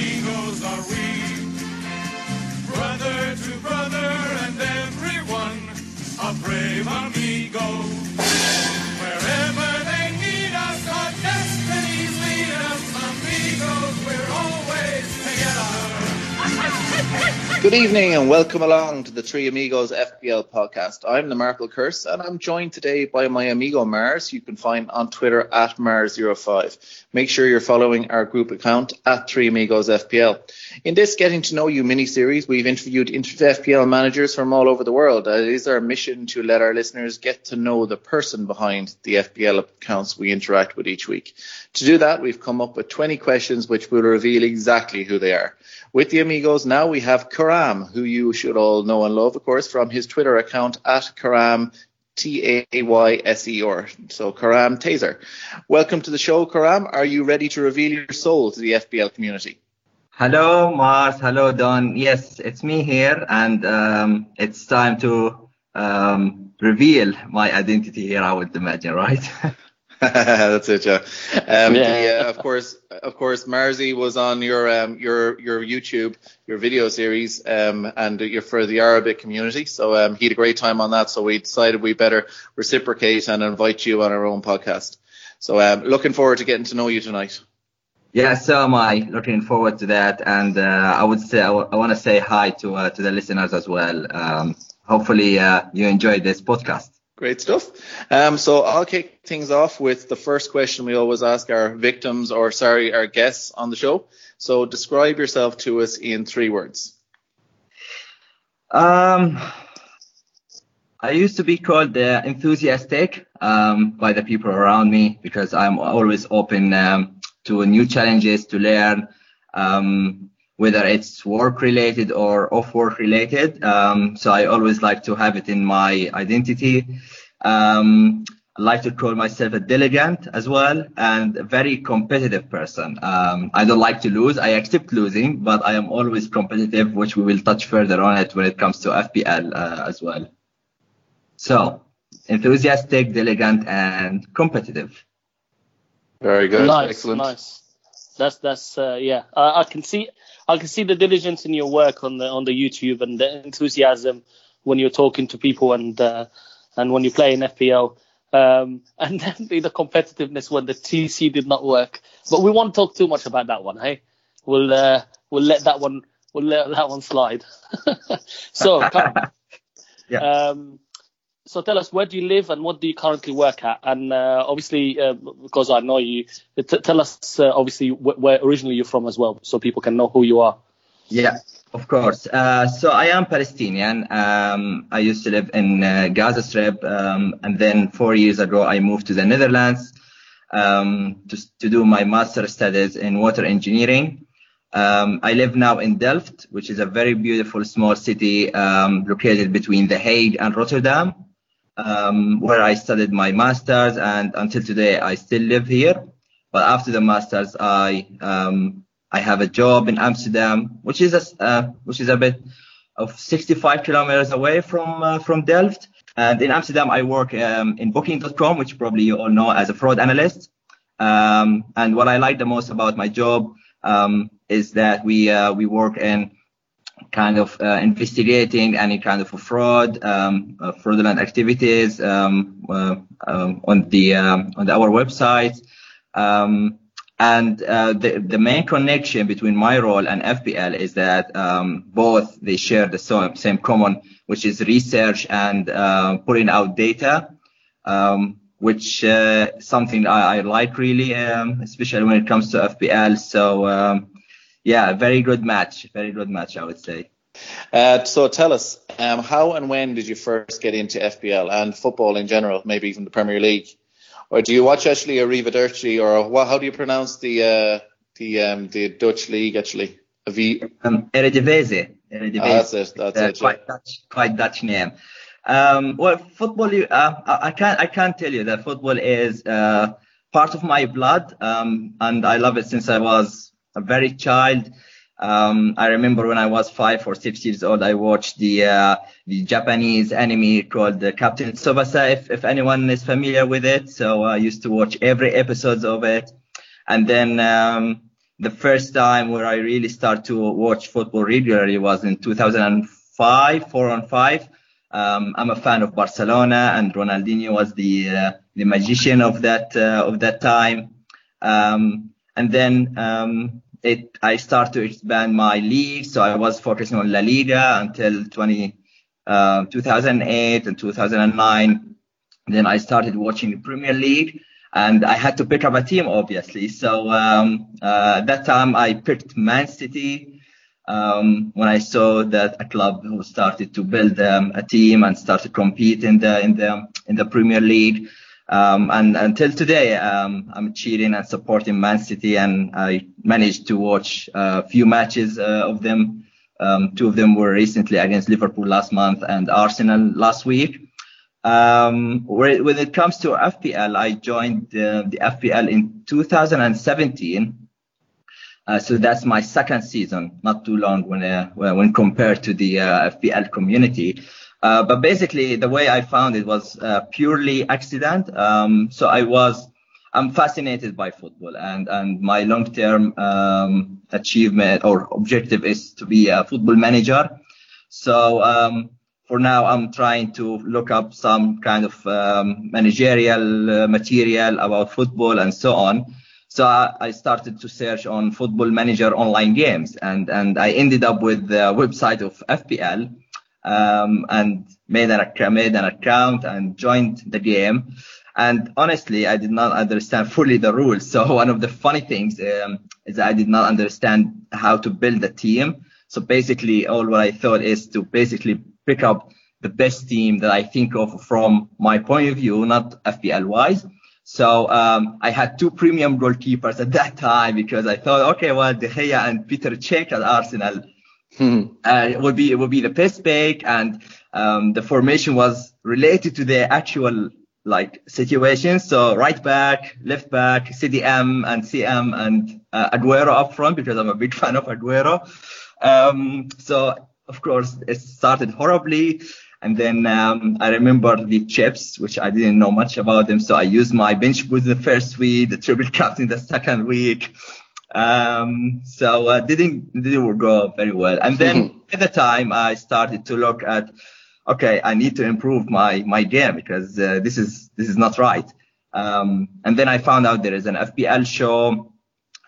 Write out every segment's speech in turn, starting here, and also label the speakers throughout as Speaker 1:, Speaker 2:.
Speaker 1: amigos are we. Brother to brother and everyone, a brave amigo. Wherever they need us, our destinies lead us, amigos, we're always together.
Speaker 2: Good evening and welcome along to the Three Amigos FPL podcast. I'm the Markle Curse and I'm joined today by my amigo Mars, you can find on Twitter at Mars05. Make sure you're following our group account at Three Amigos FPL. In this Getting to Know You mini series, we've interviewed FPL managers from all over the world. Uh, it is our mission to let our listeners get to know the person behind the FPL accounts we interact with each week. To do that, we've come up with 20 questions which will reveal exactly who they are. With the amigos, now we have Karam, who you should all know and love, of course, from his Twitter account at Karam T A Y S E R. So Karam Tayser. Welcome to the show, Karam. Are you ready to reveal your soul to the FPL community?
Speaker 3: Hello, Mars. Hello, Don. Yes, it's me here, and um, it's time to um, reveal my identity here. I would imagine, right?
Speaker 2: That's it, yeah. Um, yeah. The, uh, of course, of course, Marzi was on your um, your your YouTube, your video series, um, and you're for the Arabic community. So um, he had a great time on that. So we decided we better reciprocate and invite you on our own podcast. So um, looking forward to getting to know you tonight.
Speaker 3: Yeah, so am I. Looking forward to that, and uh, I would say I, w- I want to say hi to uh, to the listeners as well. Um, hopefully, uh, you enjoyed this podcast.
Speaker 2: Great stuff. Um, so I'll kick things off with the first question we always ask our victims, or sorry, our guests on the show. So describe yourself to us in three words.
Speaker 3: Um, I used to be called uh, enthusiastic um, by the people around me because I'm always open um, to new challenges to learn. Um, whether it's work related or off work related. Um, so I always like to have it in my identity. Um, I like to call myself a diligent as well and a very competitive person. Um, I don't like to lose. I accept losing, but I am always competitive, which we will touch further on it when it comes to FPL uh, as well. So enthusiastic, diligent, and competitive.
Speaker 2: Very good.
Speaker 4: Nice,
Speaker 2: Excellent.
Speaker 4: nice. That's that's uh, yeah. I, I can see I can see the diligence in your work on the on the YouTube and the enthusiasm when you're talking to people and uh, and when you play in FPL. Um, and then the competitiveness when the TC did not work. But we won't talk too much about that one, hey? We'll uh, we'll let that one we'll let that one slide. so, come
Speaker 3: Yeah.
Speaker 4: um, so tell us where do you live and what do you currently work at? And uh, obviously, uh, because I know you, t- tell us uh, obviously wh- where originally you're from as well, so people can know who you are.
Speaker 3: Yeah, of course. Uh, so I am Palestinian. Um, I used to live in uh, Gaza Strip, um, and then four years ago I moved to the Netherlands um, to, to do my master studies in water engineering. Um, I live now in Delft, which is a very beautiful small city um, located between The Hague and Rotterdam, um, where I studied my masters, and until today I still live here. But after the masters, I um, I have a job in Amsterdam, which is a uh, which is a bit of 65 kilometers away from uh, from Delft. And in Amsterdam, I work um, in Booking.com, which probably you all know as a fraud analyst. Um, and what I like the most about my job um, is that we uh, we work in kind of uh, investigating any kind of fraud, um, uh, fraudulent activities um, uh, um, on the um, on the, our website. Um, and uh, the the main connection between my role and FPL is that both they share the so- same common, which is research and uh, putting out data, which uh, something I, I like really, especially when it comes to FPL. So yeah, very good match, very good match, I would say.
Speaker 2: Uh, so tell us, um, how and when did you first get into FPL and football in general, maybe even the Premier League? Or do you watch actually Arrivederci or what, how do you pronounce the uh, the um, the Dutch league actually? V-
Speaker 3: Um, Eredivisie. Eredivisie.
Speaker 2: Ah, that's it, that's
Speaker 3: uh,
Speaker 2: it, yeah.
Speaker 3: Quite Dutch, quite Dutch name. Um, well, football. Uh, I I can't. I can't tell you that football is uh, part of my blood, um, and I love it since I was a very child. Um, I remember when I was five or six years old, I watched the uh, the Japanese anime called uh, Captain Tsubasa. If if anyone is familiar with it, so I used to watch every episode of it, and then um, the first time where I really started to watch football regularly was in 2005, four on five. Um, I'm a fan of Barcelona, and Ronaldinho was the uh, the magician of that uh, of that time. Um, and then um, it I started to expand my league, so I was focusing on La Liga until 20, uh, 2008 and 2009. Then I started watching the Premier League, and I had to pick up a team, obviously. So um, uh, that time I picked Man City um, when I saw that a club who started to build um, a team and started compete in the in the in the Premier League. Um, and until today, um, I'm cheering and supporting Man City, and I managed to watch a few matches uh, of them. Um, two of them were recently against Liverpool last month and Arsenal last week. Um, when it comes to FPL, I joined uh, the FPL in 2017. Uh, so that's my second season, not too long when uh, when compared to the uh, FPL community. Uh, but basically, the way I found it was uh, purely accident. Um, so I was, I'm fascinated by football, and and my long-term um, achievement or objective is to be a football manager. So um, for now, I'm trying to look up some kind of um, managerial uh, material about football and so on. So I, I, started to search on football manager online games, and and I ended up with the website of FPL um, and made an, made an account and joined the game. And honestly, I did not understand fully the rules. So one of the funny things um, is I did not understand how to build a team. So basically, all what I thought is to basically pick up the best team that I think of from my point of view, not FPL wise. So um, I had two premium goalkeepers at that time because I thought, okay, well, De Gea and Peter Cech at Arsenal Hmm. Uh, it would be it would be the piss bake, and um, the formation was related to the actual like situation. So right back, left back, CDM and CM and uh, Aguero up front because I'm a big fan of Aguero. Um, so of course it started horribly. And then um, I remember the chips, which I didn't know much about them. So I used my bench boost the first week, the triple captain the second week. Um, so uh, didn't didn't go very well. And then at the time I started to look at, okay, I need to improve my my game because uh, this is this is not right. Um, and then I found out there is an FPL show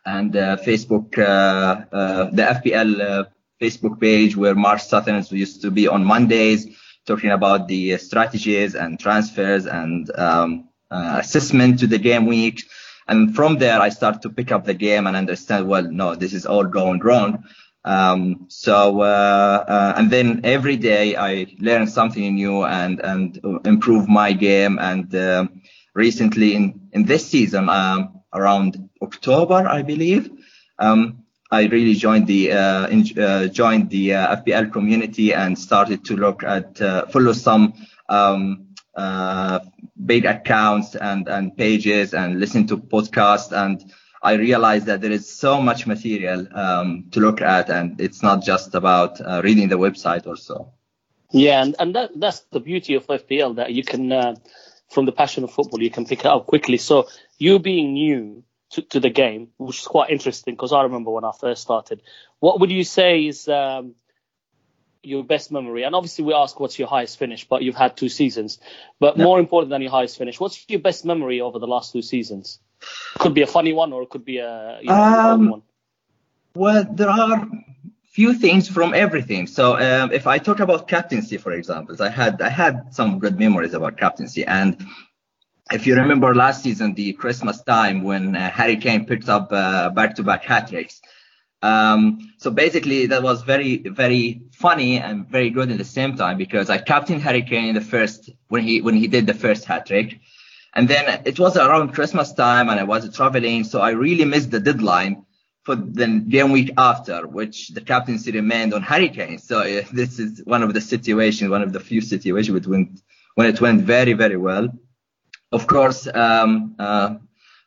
Speaker 3: and uh, Facebook, uh, uh, the FPL uh, Facebook page where Mark Sutton used to be on Mondays talking about the strategies and transfers and um, assessment to the game week. And from there, I started to pick up the game and understand, well, no, this is all going wrong. Um, so, uh, uh, and then every day I learn something new and, and improve my game. And, uh, recently in, in this season, um, around October, I believe, um, I really joined the, uh, in, uh, joined the uh, FPL community and started to look at, follow some, um, uh, big accounts and, and pages and listen to podcasts. And I realized that there is so much material um, to look at, and it's not just about uh, reading the website or so.
Speaker 4: Yeah, and, and that, that's the beauty of FPL that you can, uh, from the passion of football, you can pick it up quickly. So you being new to, to the game, which is quite interesting because I remember when I first started. What would you say is um, your best memory? And obviously, we ask what's your highest finish, but you've had two seasons. But more important than your highest finish, what's your best memory over the last two seasons? Could be a funny one, or it could be a you know, um, one.
Speaker 3: Well, there are few things from everything. So um, if I talk about captaincy, for example, I had I had some good memories about captaincy, and if you remember last season, the Christmas time when uh, Harry Kane picked up uh, back-to-back hat tricks. Um, so basically, that was very, very funny and very good at the same time because I captained Harry Kane in the first when he when he did the first hat trick, and then it was around Christmas time and I was traveling, so I really missed the deadline for the game week after, which the captaincy remained on Harry Kane. So uh, this is one of the situations, one of the few situations between when it went very, very well. Of course, um, uh,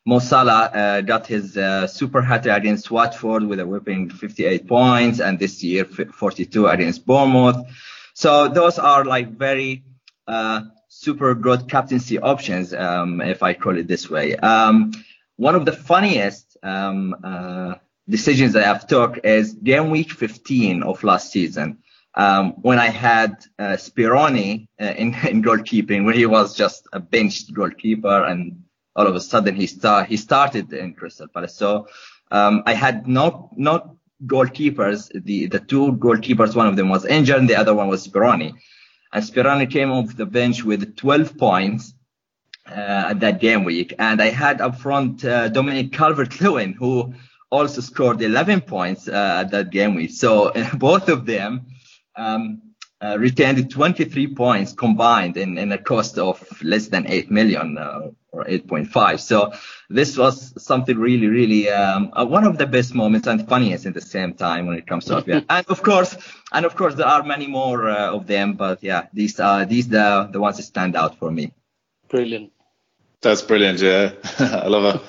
Speaker 3: Mo Salah uh, got his uh, super hat trick against Watford with a whipping 58 points, and this year 42 against Bournemouth. So those are like very uh, super good captaincy options, um, if I call it this way. Um, one of the funniest um, uh, decisions that I've took is game week 15 of last season. Um, when I had uh, Speroni uh, in, in goalkeeping, when he was just a benched goalkeeper, and all of a sudden he start he started in Crystal Palace. So um, I had not not goalkeepers. The the two goalkeepers, one of them was injured, and the other one was Speroni. And Speroni came off the bench with 12 points uh, that game week, and I had up front uh, Dominic Calvert-Lewin, who also scored 11 points uh, at that game week. So both of them um, uh, retained 23 points combined in, in a cost of less than 8 million uh, or 8.5. So this was something really, really um, uh, one of the best moments and funniest in the same time when it comes to FPL. and of course, and of course there are many more uh, of them, but yeah, these are these the the ones that stand out for me.
Speaker 4: Brilliant.
Speaker 2: That's brilliant. Yeah, I love it.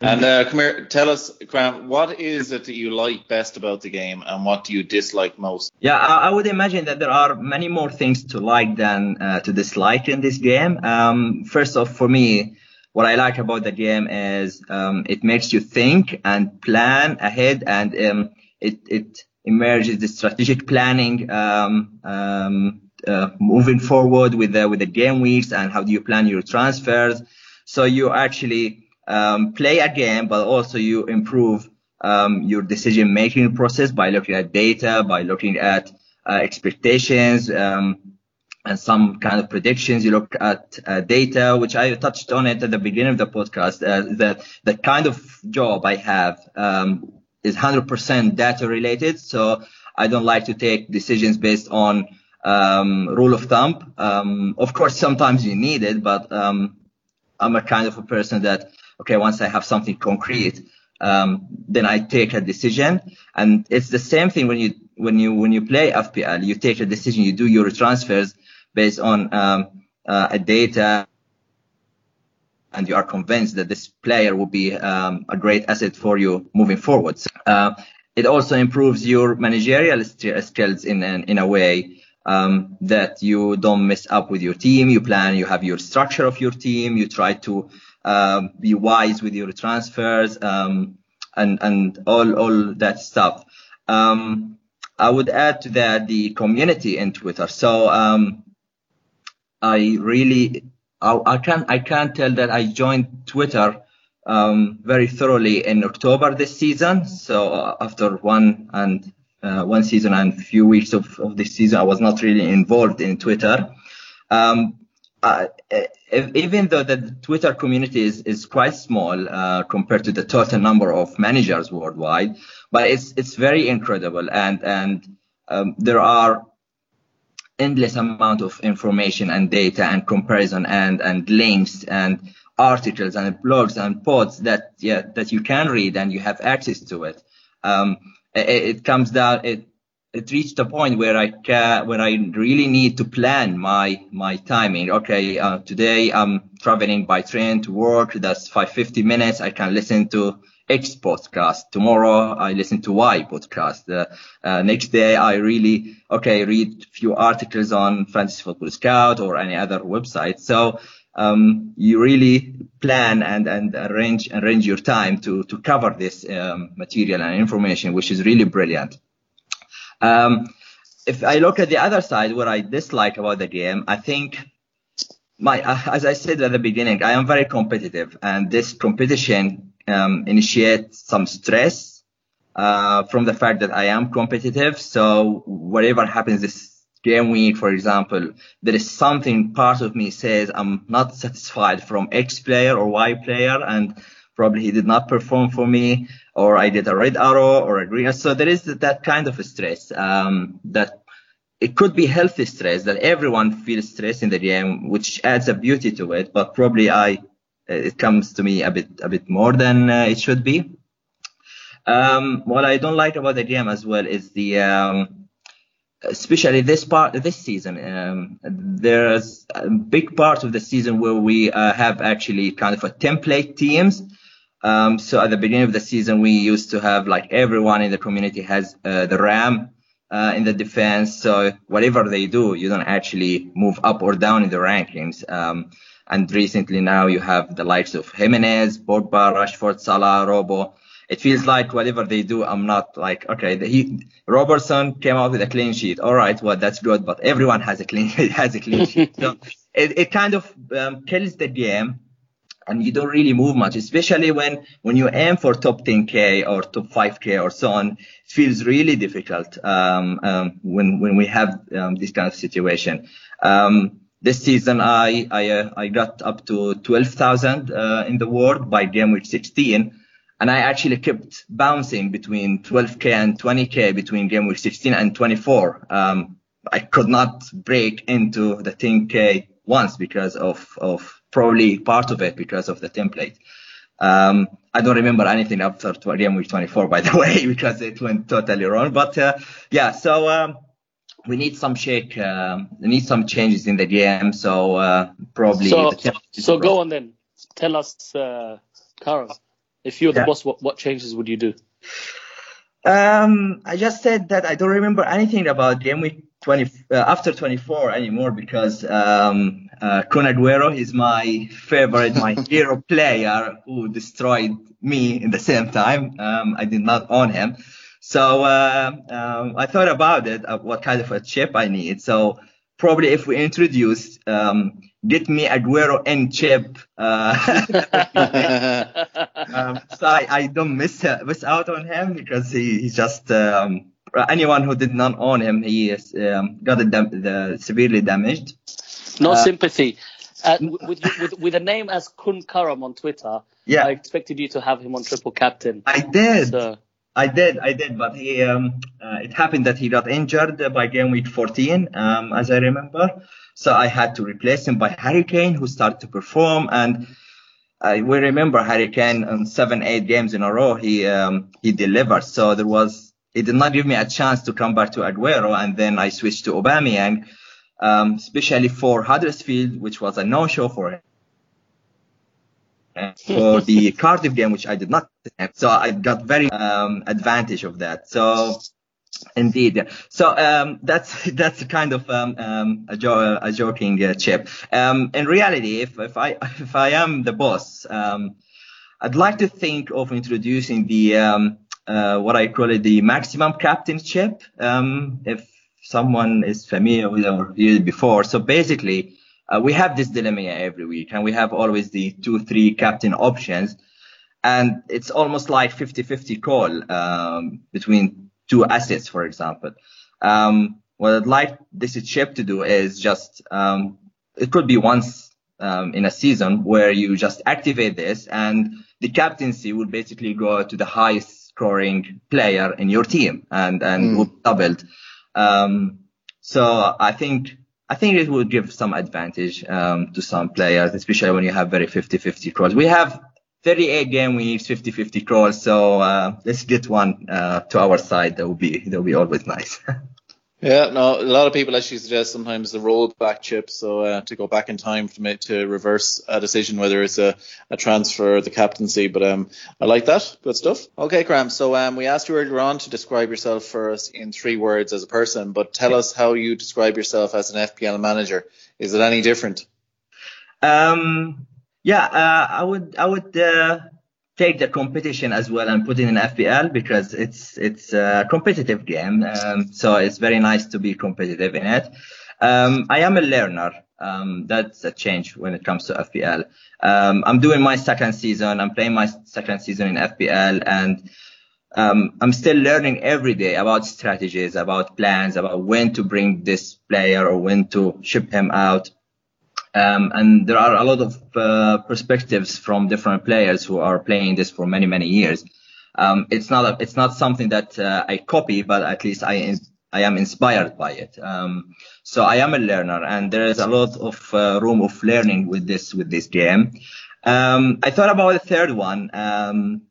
Speaker 2: And uh, come here, tell us, Grant, what is it that you like best about the game, and what do you dislike most?
Speaker 3: Yeah, I, I would imagine that there are many more things to like than uh, to dislike in this game. Um, first off, for me, what I like about the game is um, it makes you think and plan ahead, and um, it it emerges the strategic planning um, um, uh, moving forward with the with the game weeks and how do you plan your transfers. So you actually um, play a game, but also you improve um, your decision making process by looking at data, by looking at uh, expectations, um, and some kind of predictions. You look at uh, data, which I touched on it at the beginning of the podcast. Uh, that the kind of job I have um, is 100% data related, so I don't like to take decisions based on um, rule of thumb. Um, of course, sometimes you need it, but um, I'm a kind of a person that okay, once I have something concrete, um, then I take a decision. And it's the same thing when you when you when you play FPL, you take a decision, you do your transfers based on um, uh, a data, and you are convinced that this player will be um, a great asset for you moving forward. Uh, it also improves your managerial skills in in, in a way. Um, that you don't mess up with your team. You plan, you have your structure of your team. You try to um, be wise with your transfers, um, and and all all that stuff. Um, I would add to that the community in Twitter. So um, I really I, I can I can't tell that I joined Twitter um, very thoroughly in October this season. So uh, after one and uh, one season and a few weeks of, of this season, I was not really involved in Twitter. Um, uh, even though the Twitter community is, is quite small uh, compared to the total number of managers worldwide, but it's it's very incredible and and um, there are endless amount of information and data and comparison and and links and articles and blogs and posts that yeah that you can read and you have access to it. Um, it, it comes down it it reached a point where I can, where I really need to plan my my timing. Okay, uh, today I'm traveling by train to work. That's 550 minutes. I can listen to X podcast. Tomorrow I listen to Y podcast. Uh, uh, next day I really okay read few articles on Fantasy Football Scout or any other website. So um, you really plan and, and arrange arrange your time to to cover this um, material and information, which is really brilliant. Um, if I look at the other side, what I dislike about the game, I think my, uh, as I said at the beginning, I am very competitive, and this competition um, initiates some stress uh, from the fact that I am competitive. So whatever happens this game week, for example, there is something part of me says I'm not satisfied from X player or Y player, and probably he did not perform for me or I did a red arrow or a green. So there is that kind of stress um, that it could be healthy stress that everyone feels stress in the game, which adds a beauty to it. But probably I it comes to me a bit a bit more than uh, it should be. Um, what I don't like about the game as well is the um, especially this part this season. Um, there's a big part of the season where we uh, have actually kind of a template teams um, so at the beginning of the season, we used to have like everyone in the community has uh, the RAM uh, in the defense. So whatever they do, you don't actually move up or down in the rankings. Um, and recently now you have the likes of Jimenez, Pogba, Rashford, Salah, Robo. It feels like whatever they do, I'm not like, okay, the, he, Robertson came out with a clean sheet. All right, well, that's good, but everyone has a clean, has a clean sheet. So it, it kind of um, kills the game and you don't really move much, especially when, when you aim for top 10k or top 5k or so on. It feels really difficult, um, um, when, when we have, um, this kind of situation. Um, this season, I, I, uh, I got up to 12,000, uh, in the world by game week 16 and I actually kept bouncing between 12k and 20k between game week 16 and 24. Um, I could not break into the 10k once because of of probably part of it because of the template. Um, I don't remember anything after game week 24, by the way, because it went totally wrong. But uh, yeah, so um, we need some shake. Um, we need some changes in the game. So uh, probably.
Speaker 4: So,
Speaker 3: the
Speaker 4: so go on then. Tell us, uh, Karam. If you're the
Speaker 3: Yeah.
Speaker 4: boss, what, what changes would you do?
Speaker 3: Um, I just said that I don't remember anything about game week 20 uh, after 24 anymore because um, uh, Kun Aguero is my favorite, my hero player who destroyed me in the same time. Um, I did not own him, so uh, um, I thought about it, uh, what kind of a chip I need. So probably if we introduce um, get me Aguero and chip. Uh, um, so I, I don't miss uh, miss out on him because he he's just um, anyone who did not own him he is um, got the, dam- the severely damaged.
Speaker 4: No
Speaker 3: Uh,
Speaker 4: sympathy. Uh, with, with with a name as Kun Karam on Twitter,
Speaker 3: Yeah.
Speaker 4: I expected you to have him on triple captain.
Speaker 3: I did,
Speaker 4: So,
Speaker 3: I did, I did, but he um, uh, it happened that he got injured by game week 14, um, as I remember. So I had to replace him by Harry Kane, who started to perform and. I we remember Harry Kane on seven, eight games in a row. He um, he delivered. So there was he did not give me a chance to come back to Aguero, and then I switched to Aubameyang, um, especially for Huddersfield, which was a no-show for him. And For the Cardiff game, which I did not. So I got very um, advantage of that. So Indeed. So um, that's that's kind of um, um, a, jo- a joking uh, chip. Um, in reality, if if I if I am the boss, um, I'd like to think of introducing the um, uh, what I call it the maximum captain chip. If someone is familiar with or used it before, so basically uh, we have this dilemma every week, and we have always the two three captain options, and it's almost like 50-50 call um, between two assets, for example. Um, what I'd like this chip to do is just, um, it could be once um, in a season where you just activate this and the captaincy will basically go to the highest scoring player in your team and, and
Speaker 2: Mm.
Speaker 3: will doubled. Um, so I think, I think it would give some advantage, um, to some players, especially when you have very 50-50 calls. We have 38 game weeks, 50-50 calls. So, uh, let's get one, uh, to our side. That would be, that would be always nice.
Speaker 2: Yeah, no, a lot of people actually suggest sometimes the rollback chip, so uh, to go back in time to make, to reverse a decision, whether it's a, a transfer or the captaincy. But um, I like that. Good stuff. Okay, Graham. So um, we asked you earlier on to describe yourself for us in three words as a person, but tell us how you describe yourself as an FPL manager. Is it any different?
Speaker 3: Um, yeah, uh, I would, I would, uh, take the competition as well and put it in FPL because it's, it's a competitive game. Um, so it's very nice to be competitive in it. Um, I am a learner. Um, that's a change when it comes to FPL. Um, I'm doing my second season. I'm playing my second season in FPL and, um, I'm still learning every day about strategies, about plans, about when to bring this player or when to ship him out. Um, and there are a lot of uh, perspectives from different players who are playing this for many, many years. Um, it's not a, it's not something that uh, I copy, but at least I I am inspired by it. Um, so I am a learner, and there is a lot of uh, room of learning with this with this game. Um, I thought about the third one, um,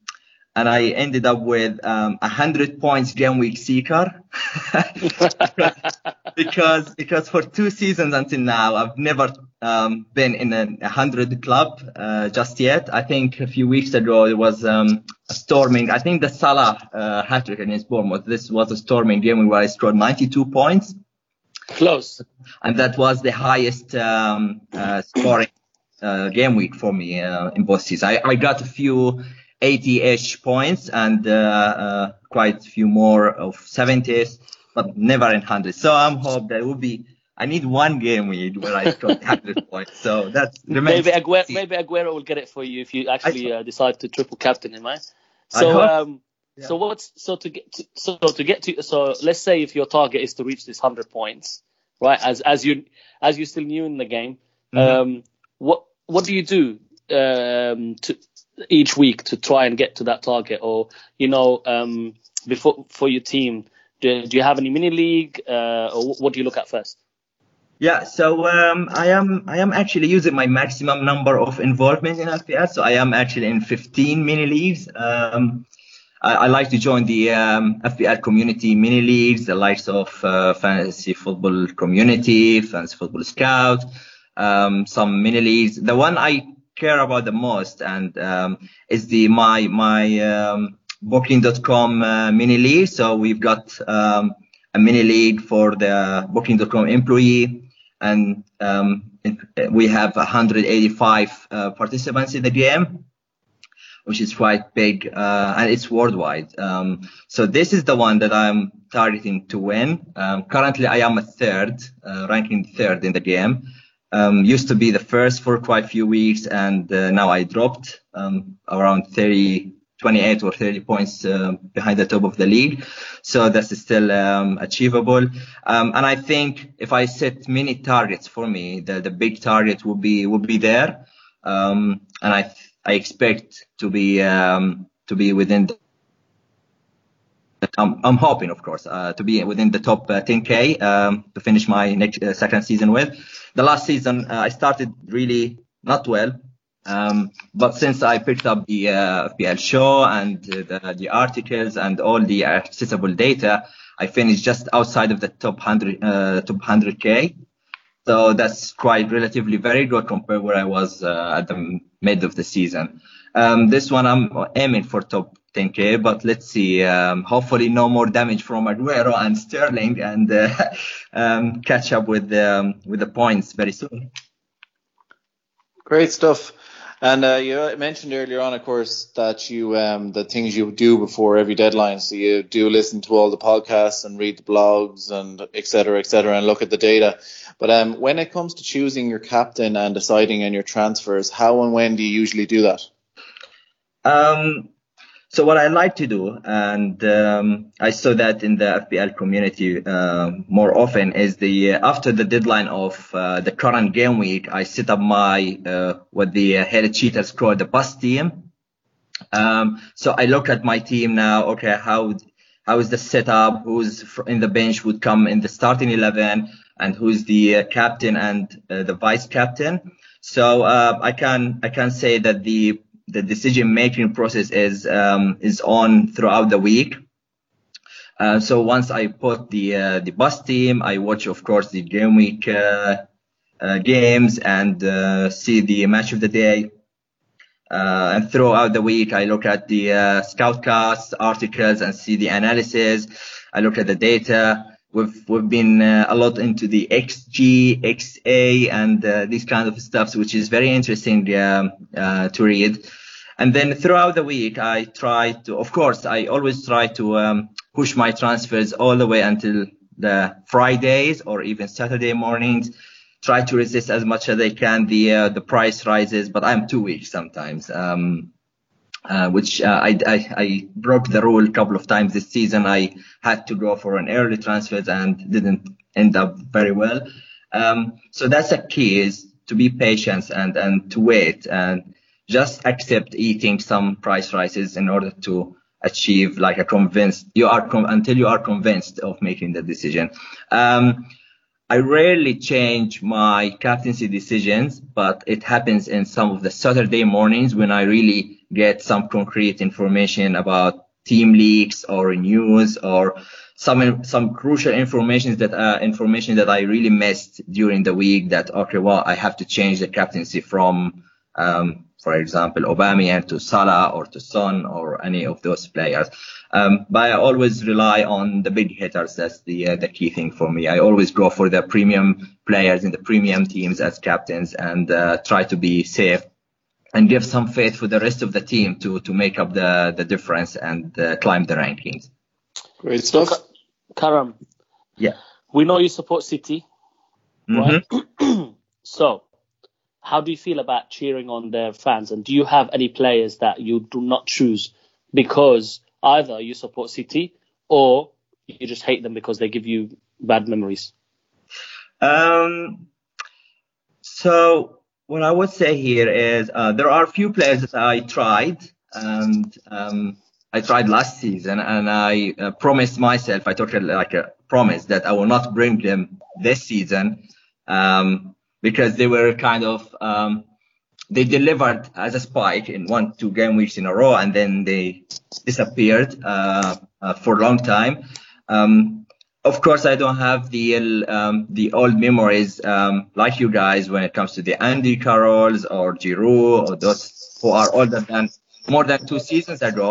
Speaker 3: and I ended up with um, 100 points game week seeker. because because for two seasons until now I've never um, been in a, a hundred club uh, just yet. I think a few weeks ago it was um, storming. I think the Salah uh, hat trick against Bournemouth. This was a storming game where I scored 92 points,
Speaker 4: Close.
Speaker 3: and that was the highest um, uh, scoring uh, game week for me uh, in both seasons. I, I got a few 80-ish points and uh, uh, quite a few more of 70s, but never in 100. So I'm hope that it will be. I need one game week where I got 100 points. So that's
Speaker 4: maybe Aguero, maybe Aguero will get it for you if you actually uh, decide to triple captain him, right? So um, yeah. so what's so to get to, so to get to so let's say if your target is to reach this 100 points, right? As as you as you're still new in the game, mm-hmm. um, what what do you do um, to each week to try and get to that target, or you know, um, before for your team, do, do you have any mini league, uh, or what do you look at first?
Speaker 3: Yeah, so um, I am I am actually using my maximum number of involvement in FPL. So I am actually in 15 mini leagues. Um, I, I, like to join the um, FPL community mini leagues, the likes of uh, fantasy football community, fantasy football scout, um, some mini leagues. The one I care about the most and um, is the my my um, Booking.com uh, mini league. So we've got um, a mini league for the Booking.com employee, and um, we have 185 uh, participants in the game, which is quite big, uh, and it's worldwide. Um, so this is the one that I'm targeting to win. Um, currently, I am a third, uh, ranking third in the game. Um, used to be the first for quite a few weeks, and uh, now I dropped um, around 30, 28 or 30 points uh, behind the top of the league. So that's still um, achievable. Um, and I think if I set many targets for me, the, the big target will be will be there. Um, and I I expect to be um, to be within the I'm, I'm hoping, of course, uh, to be within the top uh, 10k um, to finish my next uh, second season with. The last season uh, I started really not well, um, but since I picked up the uh, FPL show and the, the, articles and all the accessible data, I finished just outside of the top 100 uh, top 100k. So that's quite relatively very good compared where I was at the mid of the season. Um, this one I'm aiming for top 10k, but let's see. Um, hopefully, no more damage from Aguero and Sterling, and uh, um, catch up with the um, with the points very soon.
Speaker 2: Great stuff. And uh, you mentioned earlier on, of course, that you um, the things you do before every deadline. So you do listen to all the podcasts and read the blogs and et cetera, et cetera, and look at the data. But um, when it comes to choosing your captain and deciding on your transfers, how and when do you usually do that?
Speaker 3: Um, so what I like to do, and um, I saw that in the FPL community uh, more often, is the uh, after the deadline of uh, the current game week, I set up my uh, what the head cheaters call the bus team. Um, so I look at my team now. Okay, how how is the setup? Who's in the bench would come in the starting eleven, and who's the uh, captain and uh, the vice captain. So I can I can say that the the decision making process is um, is on throughout the week. Uh, so once I put the uh, the bus team, I watch of course the game week uh, uh games and uh, see the match of the day. Uh, and throughout the week, I look at the scoutcast articles and see the analysis. I look at the data. We've we've been a lot into the XG, XA, and these kind of stuffs, which is very interesting um, to read. And then throughout the week, I try to, of course, I always try to um, push my transfers all the way until the Fridays or even Saturday mornings. Try to resist as much as I can the uh, the price rises, but I'm too weak sometimes. Um, uh, which uh, I, I, I broke the rule a couple of times this season. I had to go for an early transfer and didn't end up very well. Um, so that's a key is to be patient and and to wait and just accept eating some price rises in order to achieve like a convinced you are com- until you are convinced of making the decision um, i rarely change my captaincy decisions but it happens in some of the saturday mornings when i really get some concrete information about team leaks or news or some some crucial information that uh, information that I really missed during the week that okay well I have to change the captaincy from um, for example, Aubameyang to Salah or to Son or any of those players. Um, but I always rely on the big hitters. That's the uh, the key thing for me. I always go for the premium players in the premium teams as captains and uh, try to be safe and give some faith for the rest of the team to to make up the the difference and uh, climb the rankings.
Speaker 2: Great stuff.
Speaker 4: Karam,
Speaker 3: Yeah.
Speaker 4: we know you support City, right?
Speaker 3: Mhm.
Speaker 4: so, how do you feel about cheering on their fans? And do you have any players that you do not choose because either you support City or you just hate them because they give you bad memories?
Speaker 3: Um, so what I would say here is uh, there are a few players that I tried and um, I tried last season and I uh, promised myself, I took it like a promise that I will not bring them this season um, because they were kind of um, they delivered as a spike in one two game weeks in a row and then they disappeared uh, uh, for a long time. Um, of course, I don't have the um, the old memories um, like you guys when it comes to the Andy Carrolls or Giroud or those who are older than more than two seasons ago.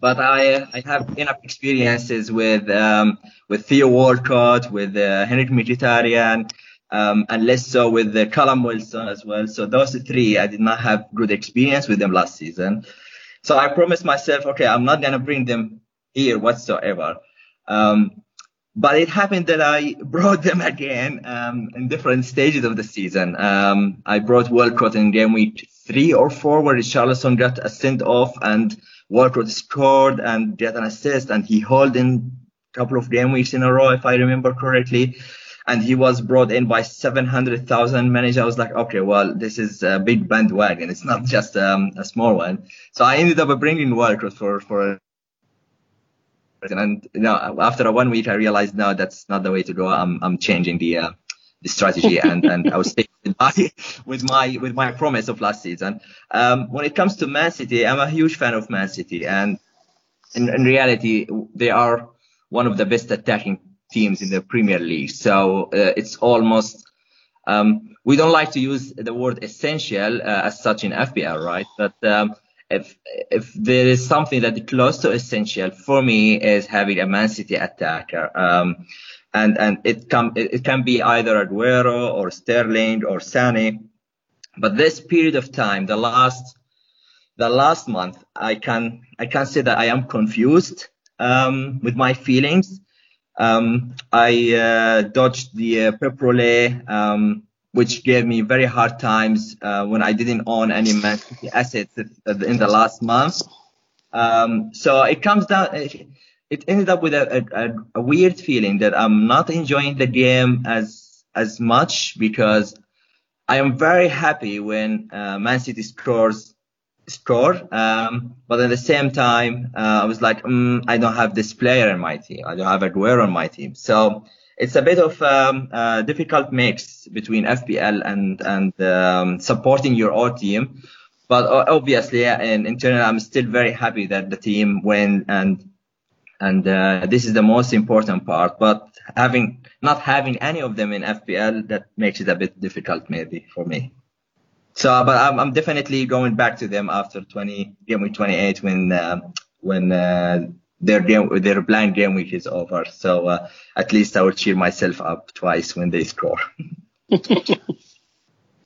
Speaker 3: But I I have enough experiences with um, with Theo Walcott, with uh, Henrik Mkhitaryan, um, and less so with the Callum Wilson as well. So those three, I did not have good experience with them last season. So I promised myself, okay, I'm not gonna bring them here whatsoever. Um, but it happened that I brought them again um, in different stages of the season. Um, I brought Walcott in game week three or four, where Richarlison got a send off and Walcott scored and got an assist, and he held in a couple of game weeks in a row, if I remember correctly. And he was brought in by 700,000 managers. I was like, okay, well, this is a big bandwagon. It's not just um, a small one. So I ended up bringing Walcott for for and you know, after one week, I realized no, that's not the way to go. I'm I'm changing the uh, the strategy, and and I was sticking with my with my with my promise of last season. Um, when it comes to Man City, I'm a huge fan of Man City, and in, in reality, they are one of the best attacking teams in the Premier League. So uh, it's almost um, we don't like to use the word essential uh, as such in FPL, right? But um, if if there is something that is close to essential for me is having a Man City attacker. Um, and and it can it, can be either Aguero or Sterling or Sane. But this period of time, the last the last month, I can I can say that I am confused um, with my feelings. Um, I uh, dodged the uh, Pep Roulette, um, which gave me very hard times uh, when I didn't own any assets in the last month. Um, so it comes down. It, it ended up with a, a, a, weird feeling that I'm not enjoying the game as as much because I am very happy when uh, Man City scores score, um, but at the same time uh, I was like, mm, I don't have this player in my team. I don't have Aguero on my team. So it's a bit of um, a difficult mix between FPL and and um, supporting your own team. But obviously, in, in general, I'm still very happy that the team win and and uh, this is the most important part. But having not having any of them in FPL, that makes it a bit difficult maybe for me. So, but I'm, I'm definitely going back to them after 20 game week 28 when uh, when uh, their game their blank game week is over. So uh, at least I will cheer myself up twice when they score.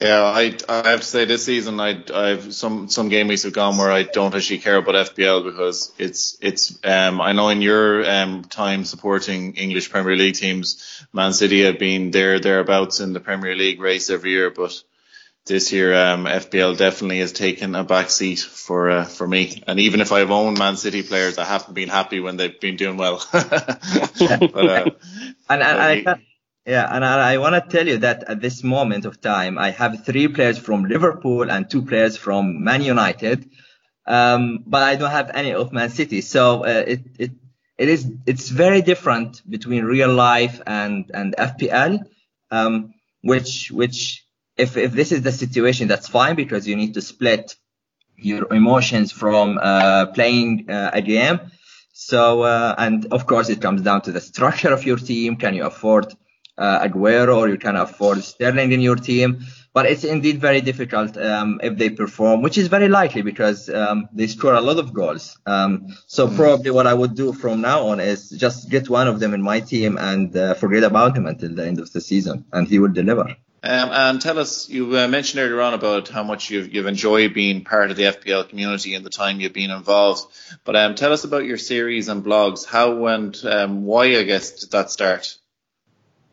Speaker 2: Yeah, I I have to say this season I I've some some game weeks have gone where I don't actually care about FPL because it's it's um I know in your um time supporting English Premier League teams, Man City have been there thereabouts in the Premier League race every year, but this year um FPL definitely has taken a back seat for uh, for me. And even if I've owned Man City players, I haven't been happy when they've been doing well. but, uh,
Speaker 3: and, and I yeah, and I, I want to tell you that at this moment of time, I have three players from Liverpool and two players from Man United, um, but I don't have any of Man City. So uh, it it it is it's very different between real life and and FPL, um, which which if if this is the situation, that's fine because you need to split your emotions from uh, playing uh, a game. So uh, and of course it comes down to the structure of your team. Can you afford uh, Aguero or you can afford Sterling in your team. But it's indeed very difficult um, if they perform, which is very likely because um, they score a lot of goals. Um, so mm. probably what I would do from now on is just get one of them in my team and uh, forget about him until the end of the season, and he will deliver.
Speaker 2: Um, and tell us, you uh, mentioned earlier on about how much you've, you've enjoyed being part of the FPL community and the time you've been involved. But um, tell us about your series and blogs. How and um, why, I guess, did that start?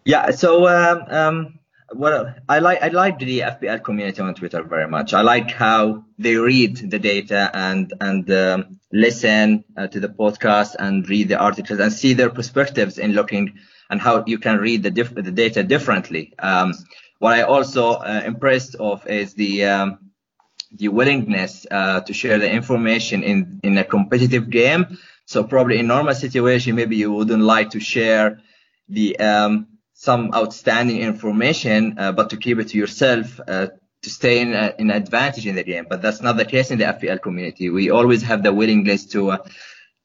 Speaker 3: Yeah, so um, um, well, I like I like the FPL community on Twitter very much. I like how they read the data and and um, listen uh, to the podcast and read the articles and see their perspectives in looking and how you can read the diff- the data differently. Um, what I also uh, impressed of is the um, the willingness uh, to share the information in in a competitive game. So probably in normal situation, maybe you wouldn't like to share the um, some outstanding information, uh, but to keep it to yourself uh, to stay in, a, in advantage in the game. But that's not the case in the FPL community. We always have the willingness to uh,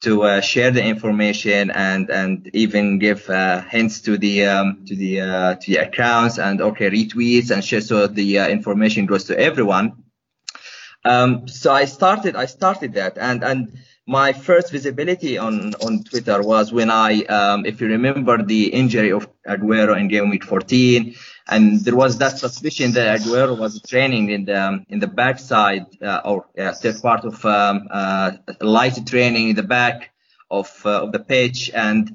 Speaker 3: to uh, share the information and and even give uh, hints to the um, to the uh, to the accounts and okay retweets and share so the uh, information goes to everyone. Um, so I started I started that and and my first visibility on on Twitter was when I um, if you remember the injury of Aguero in game week 14 and there was that suspicion that Aguero was training in the in the backside uh, or yeah, third part of um, uh, light training in the back of uh, of the pitch, and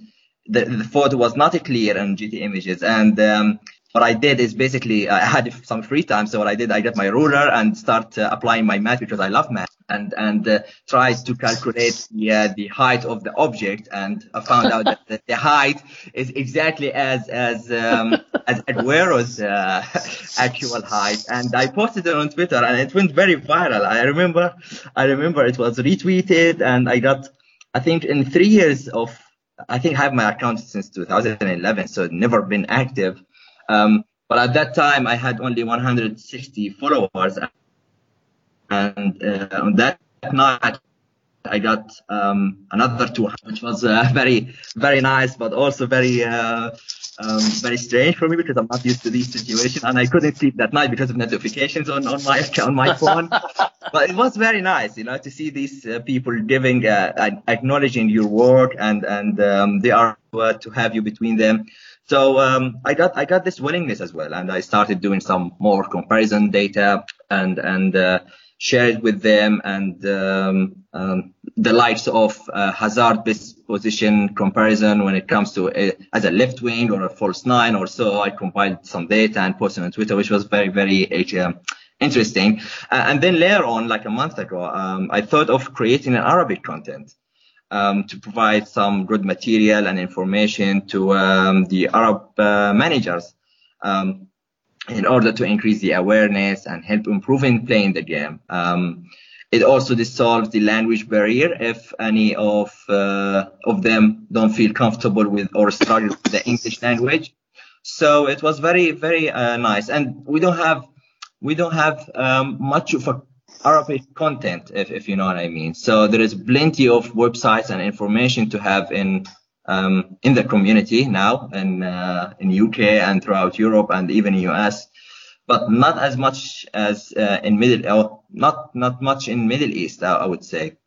Speaker 3: the, the photo was not clear on Getty Images. And um, what I did is basically I had some free time, so what I did I got my ruler and start uh, applying my math because I love math and and uh, tried to calculate the uh, the height of the object, and I found out that the, the height is exactly as as um, as Aguero's uh, actual height, and I posted it on Twitter, and it went very viral. I remember, I remember it was retweeted, and I got, I think, in three years of, I think I have my account since 2011, so never been active. Um, but at that time, I had only 160 followers, and uh, on that night I got um, another tour, which was uh, very very nice, but also very uh, um, very strange for me because I'm not used to this situation, and I couldn't sleep that night because of notifications on on my on my phone. but it was very nice, you know, to see these uh, people giving uh, acknowledging your work, and and um, they are to have you between them. So um, I got I got this willingness as well, and I started doing some more comparison data and and uh, share it with them and um, um, the likes of uh, Hazard best position comparison when it comes to a, as a left wing or a false nine or so. I compiled some data and posted on Twitter, which was very, very uh, interesting. Uh, and then later on, like a month ago, um, I thought of creating an Arabic content. Um, to provide some good material and information to um, the Arab uh, managers. Um, in order to increase the awareness and help improving playing the game. Um, it also dissolves the language barrier if any of uh, of them don't feel comfortable with or struggle with the English language. So it was very very uh, nice, and we don't have we don't have um, much of a Arabic content, if, if you know what I mean. So there is plenty of websites and information to have in um, in the community now in uh, in UK and throughout Europe and even US, but not as much as uh, in Middle not not much in Middle East, I, I would say.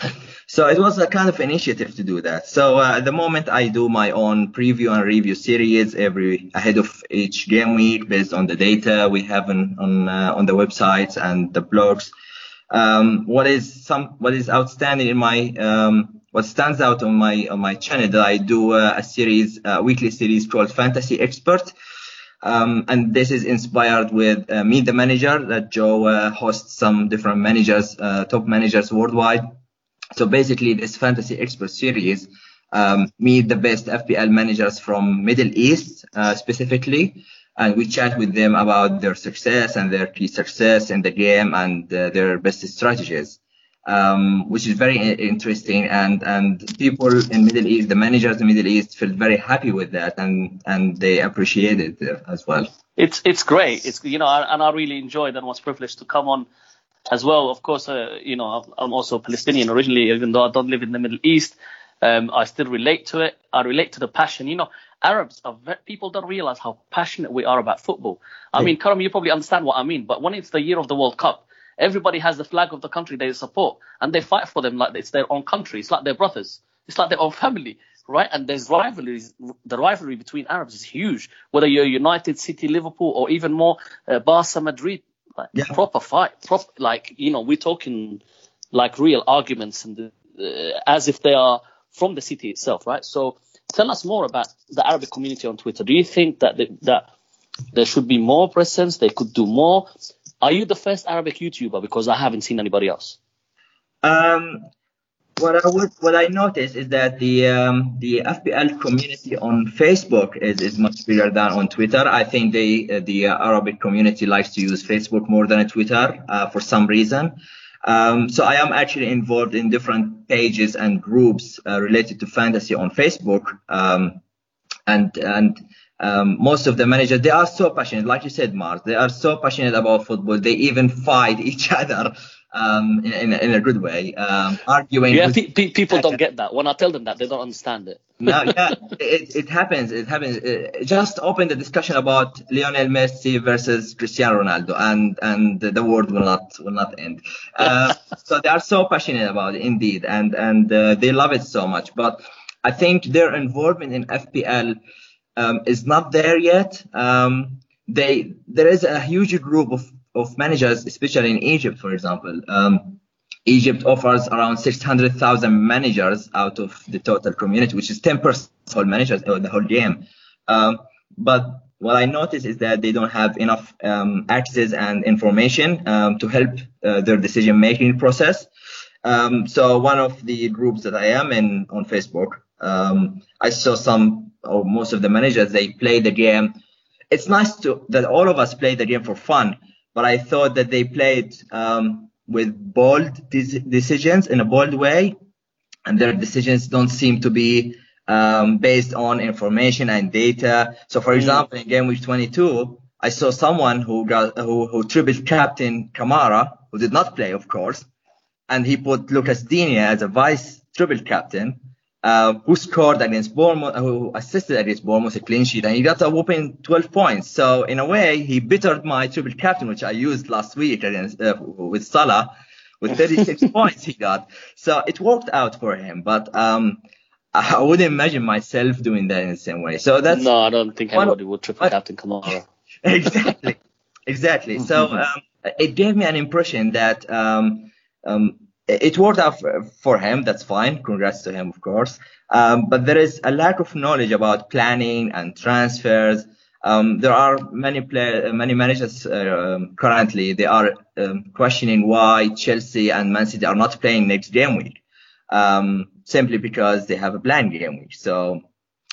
Speaker 3: So it was a kind of initiative to do that. So uh, at the moment, I do my own preview and review series every ahead of each game week based on the data we have on on, uh, on the websites and the blogs. Um, what is some what is outstanding in my um, what stands out on my on my channel that I do uh, a series, a weekly series called Fantasy Expert. Um, and this is inspired with uh, Meet the Manager that Joe uh, hosts some different managers, uh, top managers worldwide. So basically, this Fantasy Expert series um, meet the best FPL managers from Middle East uh, specifically, and we chat with them about their success and their key success in the game and uh, their best strategies um, which is very interesting. And, and people in Middle East, the managers in Middle East felt very happy with that and, and they appreciated it as well.
Speaker 4: It's, it's great. It's, you know, and I really enjoyed and was privileged to come on as well. Of course, uh, you know, I'm also Palestinian originally, even though I don't live in the Middle East. Um, I still relate to it. I relate to the passion. You know, Arabs are very, people don't realize how passionate we are about football. I mean, Karim, you probably understand what I mean, but when it's the year of the World Cup, Everybody has the flag of the country they support, and they fight for them like it's their own country. It's like their brothers. It's like their own family, right? And there's rivalries. The rivalry between Arabs is huge. Whether you're United, City, Liverpool, or even more uh, Barca, Madrid, like
Speaker 3: Yeah.
Speaker 4: proper fight, prop like you know we're talking like real arguments and uh, as if they are from the city itself, right? So tell us more about the Arabic community on Twitter. Do you think that the, that there should be more presence? They could do more. Are you the first Arabic YouTuber? Because I haven't seen anybody else.
Speaker 3: Um, what I would, what I noticed is that the um, the FPL community on Facebook is, is much bigger than on Twitter. I think they uh, the Arabic community likes to use Facebook more than Twitter uh, for some reason. Um, so I am actually involved in different pages and groups uh, related to fantasy on Facebook. Um, and and um, most of the managers they are so passionate, like you said, Mars. They are so passionate about football. They even fight each other um, in, in, a- in a good way, um, arguing.
Speaker 4: Yeah, pe- pe- people don't get that. When I tell them that, they don't understand it.
Speaker 3: no, yeah, it, it happens. It happens. Uh, just open the discussion about Lionel Messi versus Cristiano Ronaldo, and and the world will not will not end. Uh, so they are so passionate about it, indeed, and and uh, they love it so much. But I think their involvement in FPL um, is not there yet. Um, they there is a huge group of of managers, especially in Egypt, for example. Um, Egypt offers around 600,000 managers out of the total community, which is 10% of all managers of the whole game. Um, but what I noticed is that they don't have enough um, access and information um, to help uh, their decision-making process. Um, so one of the groups that I am in on Facebook, I saw some or most of the managers they play the game. It's nice to that all of us play the game for fun, but I thought that they played um, with bold de- decisions in a bold way, and their decisions don't seem to be um, based on information and data. So, for example, in game week 22, I saw someone who got who, who triple captain Kamara, who did not play, of course, and he put Lucas Digne as a vice triple captain, uh, who scored against Bournemouth, who assisted against Bournemouth a clean sheet, and he got a whopping 12 points. So in a way, he bettered my triple captain, which I used last week against uh, with Salah, with 36 points he got. So it worked out for him, but um, I wouldn't imagine myself doing that in the same way. So that's
Speaker 4: no, I don't think anybody would triple captain Kamara.
Speaker 3: exactly, exactly. So um, it gave me an impression that um, um, it worked out for, him. That's fine. Congrats to him, of course. Um, but there is a lack of knowledge about planning and transfers. Um, there are many play, many managers uh, um, currently. They are um, questioning why Chelsea and Man City are not playing next game week, um, simply because they have a blank game week. So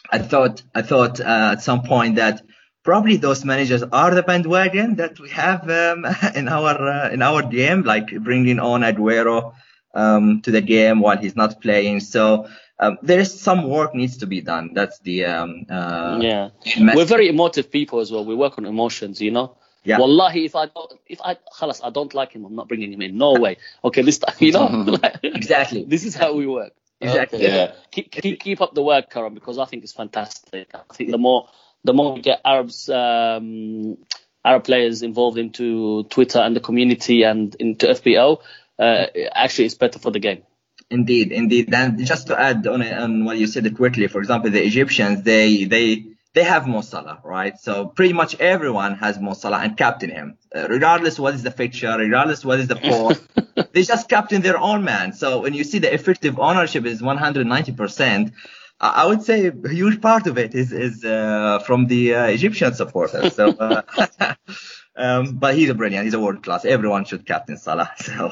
Speaker 3: I thought I thought uh, at some point that probably those managers are the bandwagon that we have um, in our uh, in our game, like bringing on Aguero um, to the game while he's not playing. So um, there is some work needs to be done. That's the um, uh,
Speaker 4: yeah,
Speaker 3: message.
Speaker 4: we're very emotive people as well. We work on emotions, you know.
Speaker 3: Yeah.
Speaker 4: Wallahi, if I don't, if I, khalas, I don't like him, I'm not bringing him in. No way. Okay, this time, you know,
Speaker 3: Exactly.
Speaker 4: this is how we work.
Speaker 3: Exactly.
Speaker 4: Okay.
Speaker 2: Yeah.
Speaker 4: Keep, keep keep up the work, Karam, because I think it's fantastic. I think the more the more we get Arabs, um, Arab players involved into Twitter and the community and into FPL, uh, actually, it's better for the game.
Speaker 3: Indeed, indeed. And just to add on, on what you said quickly, for example, the Egyptians, they they they have Mo Salah, right? So pretty much everyone has Mo Salah and captain him, uh, regardless what is the fixture, regardless what is the form. they just captain their own man. So when you see the effective ownership is 190 percent. I I would say a huge part of it is is uh, from the uh, Egyptian supporters. So, uh, um, but he's a brilliant. He's a world class. Everyone should captain Salah. So.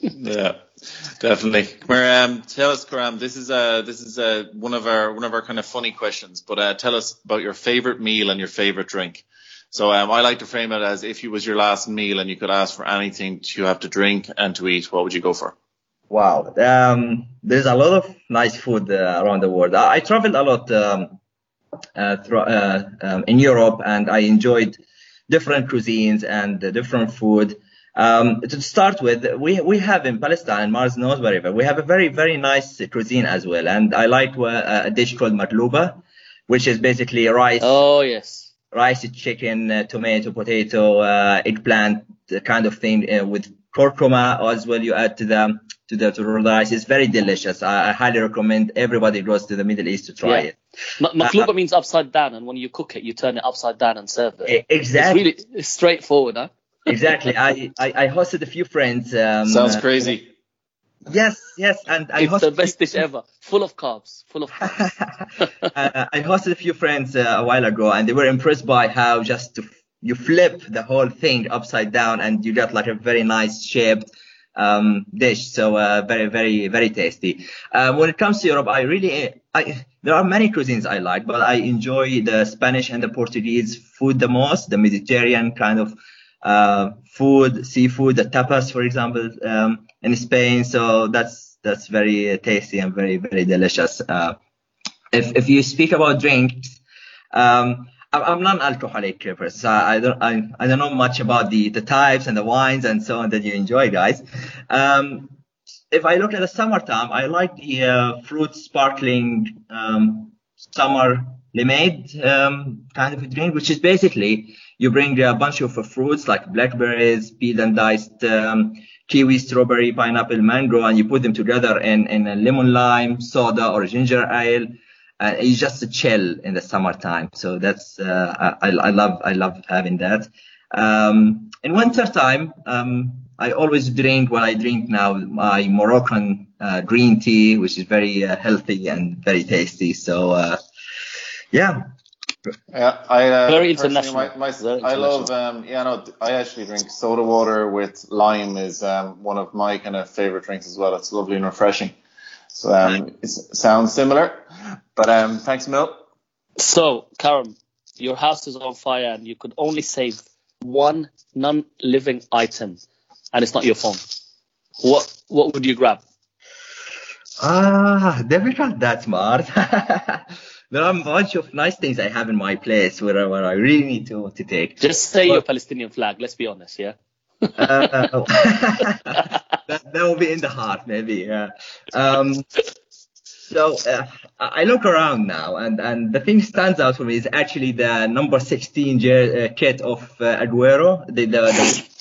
Speaker 2: Yeah, definitely. Karam, tell us, Karam. This is uh this is uh one of our one of our kind of funny questions. But uh, tell us about your favorite meal and your favorite drink. So um, I like to frame it as if it was your last meal and you could ask for anything to have to drink and to eat, what would you go for?
Speaker 3: Wow. Um, there's a lot of nice food uh, around the world. I, I traveled a lot um, uh, uh, um, in Europe and I enjoyed different cuisines and different food. Um, to start with, we we have in Palestine, Mars knows very well. We have a very very nice cuisine as well, and I like uh, a dish called matluba, which is basically rice.
Speaker 4: Oh yes.
Speaker 3: rice, chicken, uh, tomato, potato, uh, eggplant kind of thing uh, with curcuma as well. You add to the to the to the rice. It's very delicious. I, I highly recommend everybody goes to the Middle East to try
Speaker 4: Yeah.
Speaker 3: it.
Speaker 4: Ma- Makluba means upside down, and when you cook it, you turn it upside down and serve it.
Speaker 3: Exactly.
Speaker 4: It's really it's straightforward, huh?
Speaker 3: exactly. I, I I hosted a few friends. Um,
Speaker 2: Sounds
Speaker 3: uh,
Speaker 2: crazy.
Speaker 3: Yes, yes, and I
Speaker 4: It's the best dish ever. Full of carbs. Full of carbs.
Speaker 3: uh, I hosted a few friends uh, a while ago, and they were impressed by how just to, you flip the whole thing upside down, and you get like a very nice shaped um, dish. So uh, very, very, very tasty. Uh, when it comes to Europe, I really, I there are many cuisines I like, but I enjoy the Spanish and the Portuguese food the most. The Mediterranean kind of uh, food, seafood, the tapas, for example, um, in Spain. So that's that's very tasty and very, very delicious. Uh, if if you speak about drinks, um, I'm non-alcoholic person. So I I don't I, I don't know much about the the types and the wines and so on that you enjoy, guys. Um, if I look at the summertime, I like the uh, fruit sparkling um, summer lemonade um, kind of a drink, which is basically you bring a bunch of uh, fruits like blackberries, peeled and diced um, kiwi, strawberry, pineapple, mango, and you put them together in, in a lemon lime soda or ginger ale. Uh, it's just a chill in the summertime. So that's uh, I, I love I love having that. Um, in winter time, um, I always drink what I drink now my Moroccan uh, green tea, which is very uh, healthy and very tasty. So uh, yeah,
Speaker 2: Yeah, I uh,
Speaker 4: Very international.
Speaker 2: My, my,
Speaker 4: Very
Speaker 2: I love. Um, yeah, no, I actually drink soda water with lime. Is um, one of my kind of favorite drinks as well. It's lovely and refreshing. So um, it sounds similar, but um, thanks, Mill.
Speaker 4: So, Karam, your house is on fire, and you could only save one non-living item, and it's not your phone. What what would you grab?
Speaker 3: ah, they're not that smart. there are a bunch of nice things I have in my place where, I- where I really need to to take.
Speaker 4: Just say
Speaker 3: Well-
Speaker 4: your Palestinian flag. Let's be honest, yeah.
Speaker 3: Uh, that, that will be in the heart, maybe. Yeah. Um, so uh, I I look around now, and, and the thing stands out for me is actually the number 16 jer- uh, kit of uh, Aguero, the the,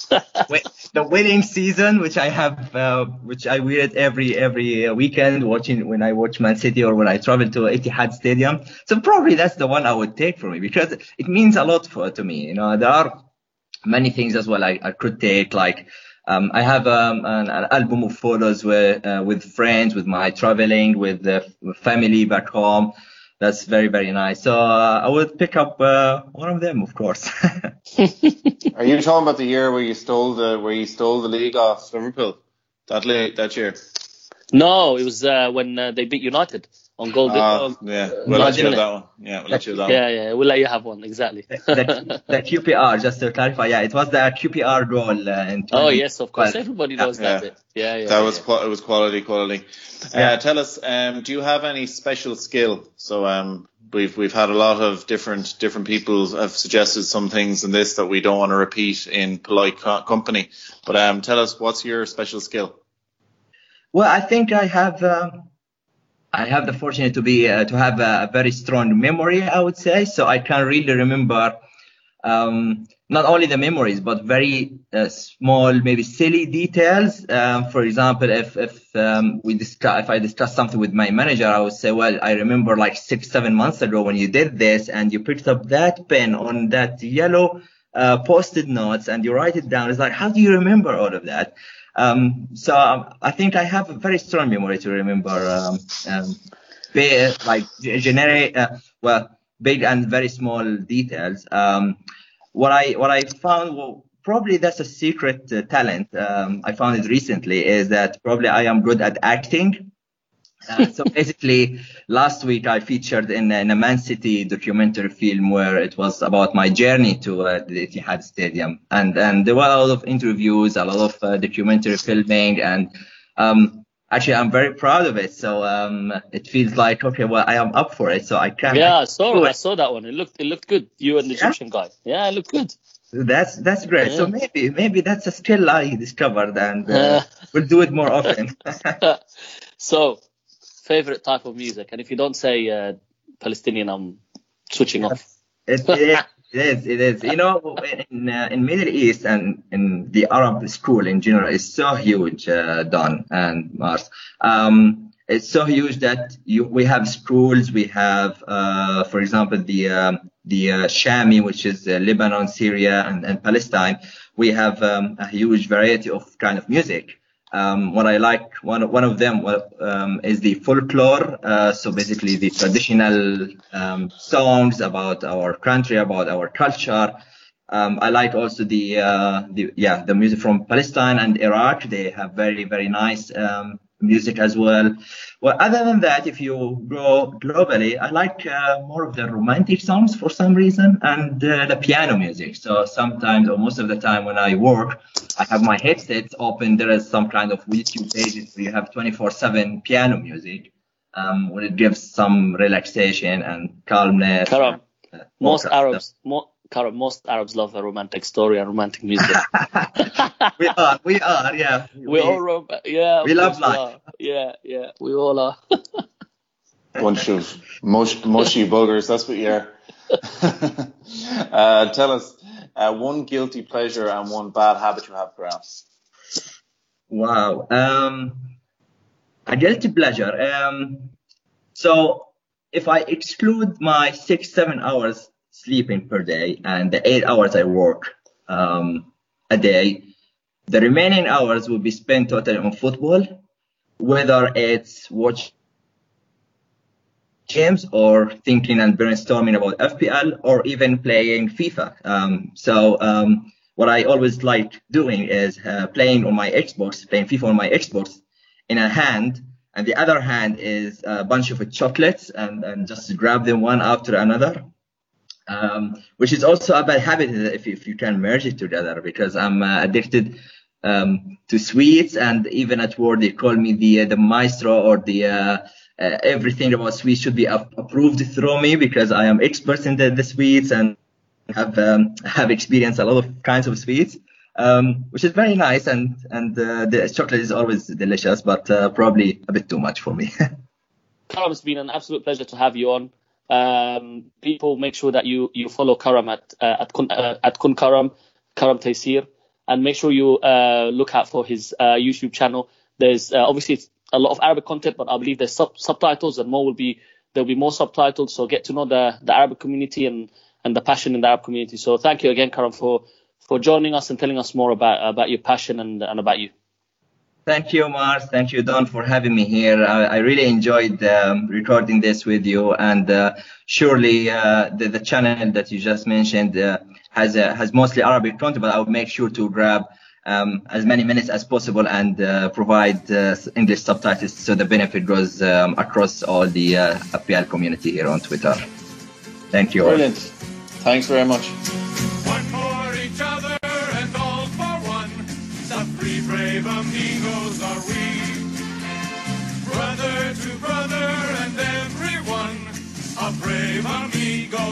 Speaker 3: the, the winning season, which I have, uh, which I wear it every every uh, weekend, watching when I watch Man City or when I travel to Etihad Stadium. So probably that's the one I would take for me because it means a lot for to me. You know, there are many things as well I, I could take like um, I have um, an, an album of photos with uh, with friends, with my traveling, with the family back home. That's very very nice. So uh, I would pick up uh, one of them, of course.
Speaker 2: Are you talking about the year where you stole the where you stole the league off Liverpool? That late that year.
Speaker 4: No, it was uh, when uh, they beat United on goal.
Speaker 2: Ah,
Speaker 4: um,
Speaker 2: yeah, we'll let you have that one. Yeah, we'll let you have that one.
Speaker 4: yeah, yeah. We'll let you have one exactly.
Speaker 3: the, the QPR, just to clarify, yeah, it was the QPR goal. Uh, in
Speaker 4: oh yes, of course.
Speaker 3: Well,
Speaker 4: Everybody knows that
Speaker 2: Yeah.
Speaker 4: bit. Yeah, yeah.
Speaker 2: That
Speaker 4: yeah.
Speaker 2: was qua- it was quality quality.
Speaker 3: Yeah.
Speaker 2: Uh, tell us, um, do you have any special skill? So um, we've we've had a lot of different different people have suggested some things in this that we don't want to repeat in polite co- company. But um, tell us what's your special skill?
Speaker 3: Well, I think I have um, I have the fortune to be uh, to have a, very strong memory. I would say so. I can really remember um, not only the memories but very uh, small, maybe silly details. Um, for example, if if um, we discuss if I discuss something with my manager, I would say, well, I remember like six seven months ago when you did this and you picked up that pen on that yellow uh, post-it notes and you write it down. It's like, how do you remember all of that? Um, so um, I think I have a very strong memory to remember, um, um, be- like generic, uh, well, big and very small details. Um, what I what I found, well, probably that's a secret uh, talent. Um, I found it recently is that probably I am good at acting. Uh, so basically, last week I featured in, in a Man City documentary film where it was about my journey to uh, the Etihad Stadium, and and there were a lot of interviews, a lot of uh, documentary filming, and um, actually I'm very proud of it. So um, it feels like okay, well I am up for it, so I can.
Speaker 4: yeah, I saw I saw that one. It looked it looked good. You and the
Speaker 3: Yeah.
Speaker 4: Egyptian guy. Yeah, it looked good.
Speaker 3: That's that's great. So maybe maybe that's a skill I discovered, and Uh. we'll do it more often.
Speaker 4: so, favorite type of music, and if you don't say uh, Palestinian, I'm switching off.
Speaker 3: It, It is. It is. You know, in uh, in Middle East and in the Arab school in general is so huge, uh, Don and Mars. Um, it's so huge that you, we have schools. We have, uh, for example, the um, the uh, Shami, which is uh, Lebanon, Syria, and, and Palestine. We have um, a huge variety of kind of music. Um, what I like, one one of them um, is the folklore. Uh, so basically, the traditional um, songs about our country, about our culture. Um, I like also the, uh, the yeah the music from Palestine and Iraq. They have very very nice um, music as well. Well, other than that, if you go globally, I like uh, more of the romantic songs for some reason and uh, the piano music. So sometimes or most of the time when I work, I have my headsets open. There is some kind of YouTube pages where you have 24/7 piano music, um, where it gives some relaxation and calmness.
Speaker 4: Karam, uh, most Arabs, mo- Karam, most Arabs love a romantic story and romantic music.
Speaker 3: we are, we are, yeah.
Speaker 4: We, we all, rom- yeah.
Speaker 3: We love life.
Speaker 4: Yeah, yeah, we all are.
Speaker 2: Bunch of mush, mushy buggers. That's what you are. uh, tell us uh, one guilty pleasure and one bad habit you have, perhaps.
Speaker 3: Wow. Um, a guilty pleasure. Um, so if I exclude my six, seven hours sleeping per day and the eight hours I work um, a day, the remaining hours will be spent totally on football, whether it's watching games or thinking and brainstorming about FPL or even playing FIFA. Um, so um, what I always like doing is uh, playing on my Xbox, playing FIFA on my Xbox in a hand, and the other hand is a bunch of chocolates and, and just grab them one after another. Um, which is also a bad habit if, if you can merge it together because I'm uh, addicted um, to sweets and even at work they call me the uh, the maestro or the uh, uh, everything about sweets should be approved through me because I am expert in the, the sweets and have um, have experienced a lot of kinds of sweets, um, which is very nice and and uh, the chocolate is always delicious, but uh, probably a bit too much for me.
Speaker 4: Karam, it's been an absolute pleasure to have you on. Um, people, make sure that you you follow Karam at uh, at Kun, uh, at Kun Karam, Karam Tayser, and make sure you uh, look out for his uh, YouTube channel. There's uh, obviously a lot of Arabic content, but I believe there's sub- subtitles and more will be there'll be more subtitles. So get to know the the Arabic community and and the passion in the Arab community. So thank you again, Karam, for for joining us and telling us more about about your passion and and about you.
Speaker 3: Thank you, Mars. Thank you, Don, for having me here. I, I really enjoyed um, recording this with you, and uh, surely uh, the, the, channel that you just mentioned uh, has has mostly Arabic content, but I will make sure to grab um, as many minutes as possible and uh, provide uh, English subtitles so the benefit goes um, across all the uh, FPL community here on Twitter. Thank you.
Speaker 2: Brilliant. Thanks very much.
Speaker 1: Brave amigos are we. Brother to brother and everyone. A brave amigo.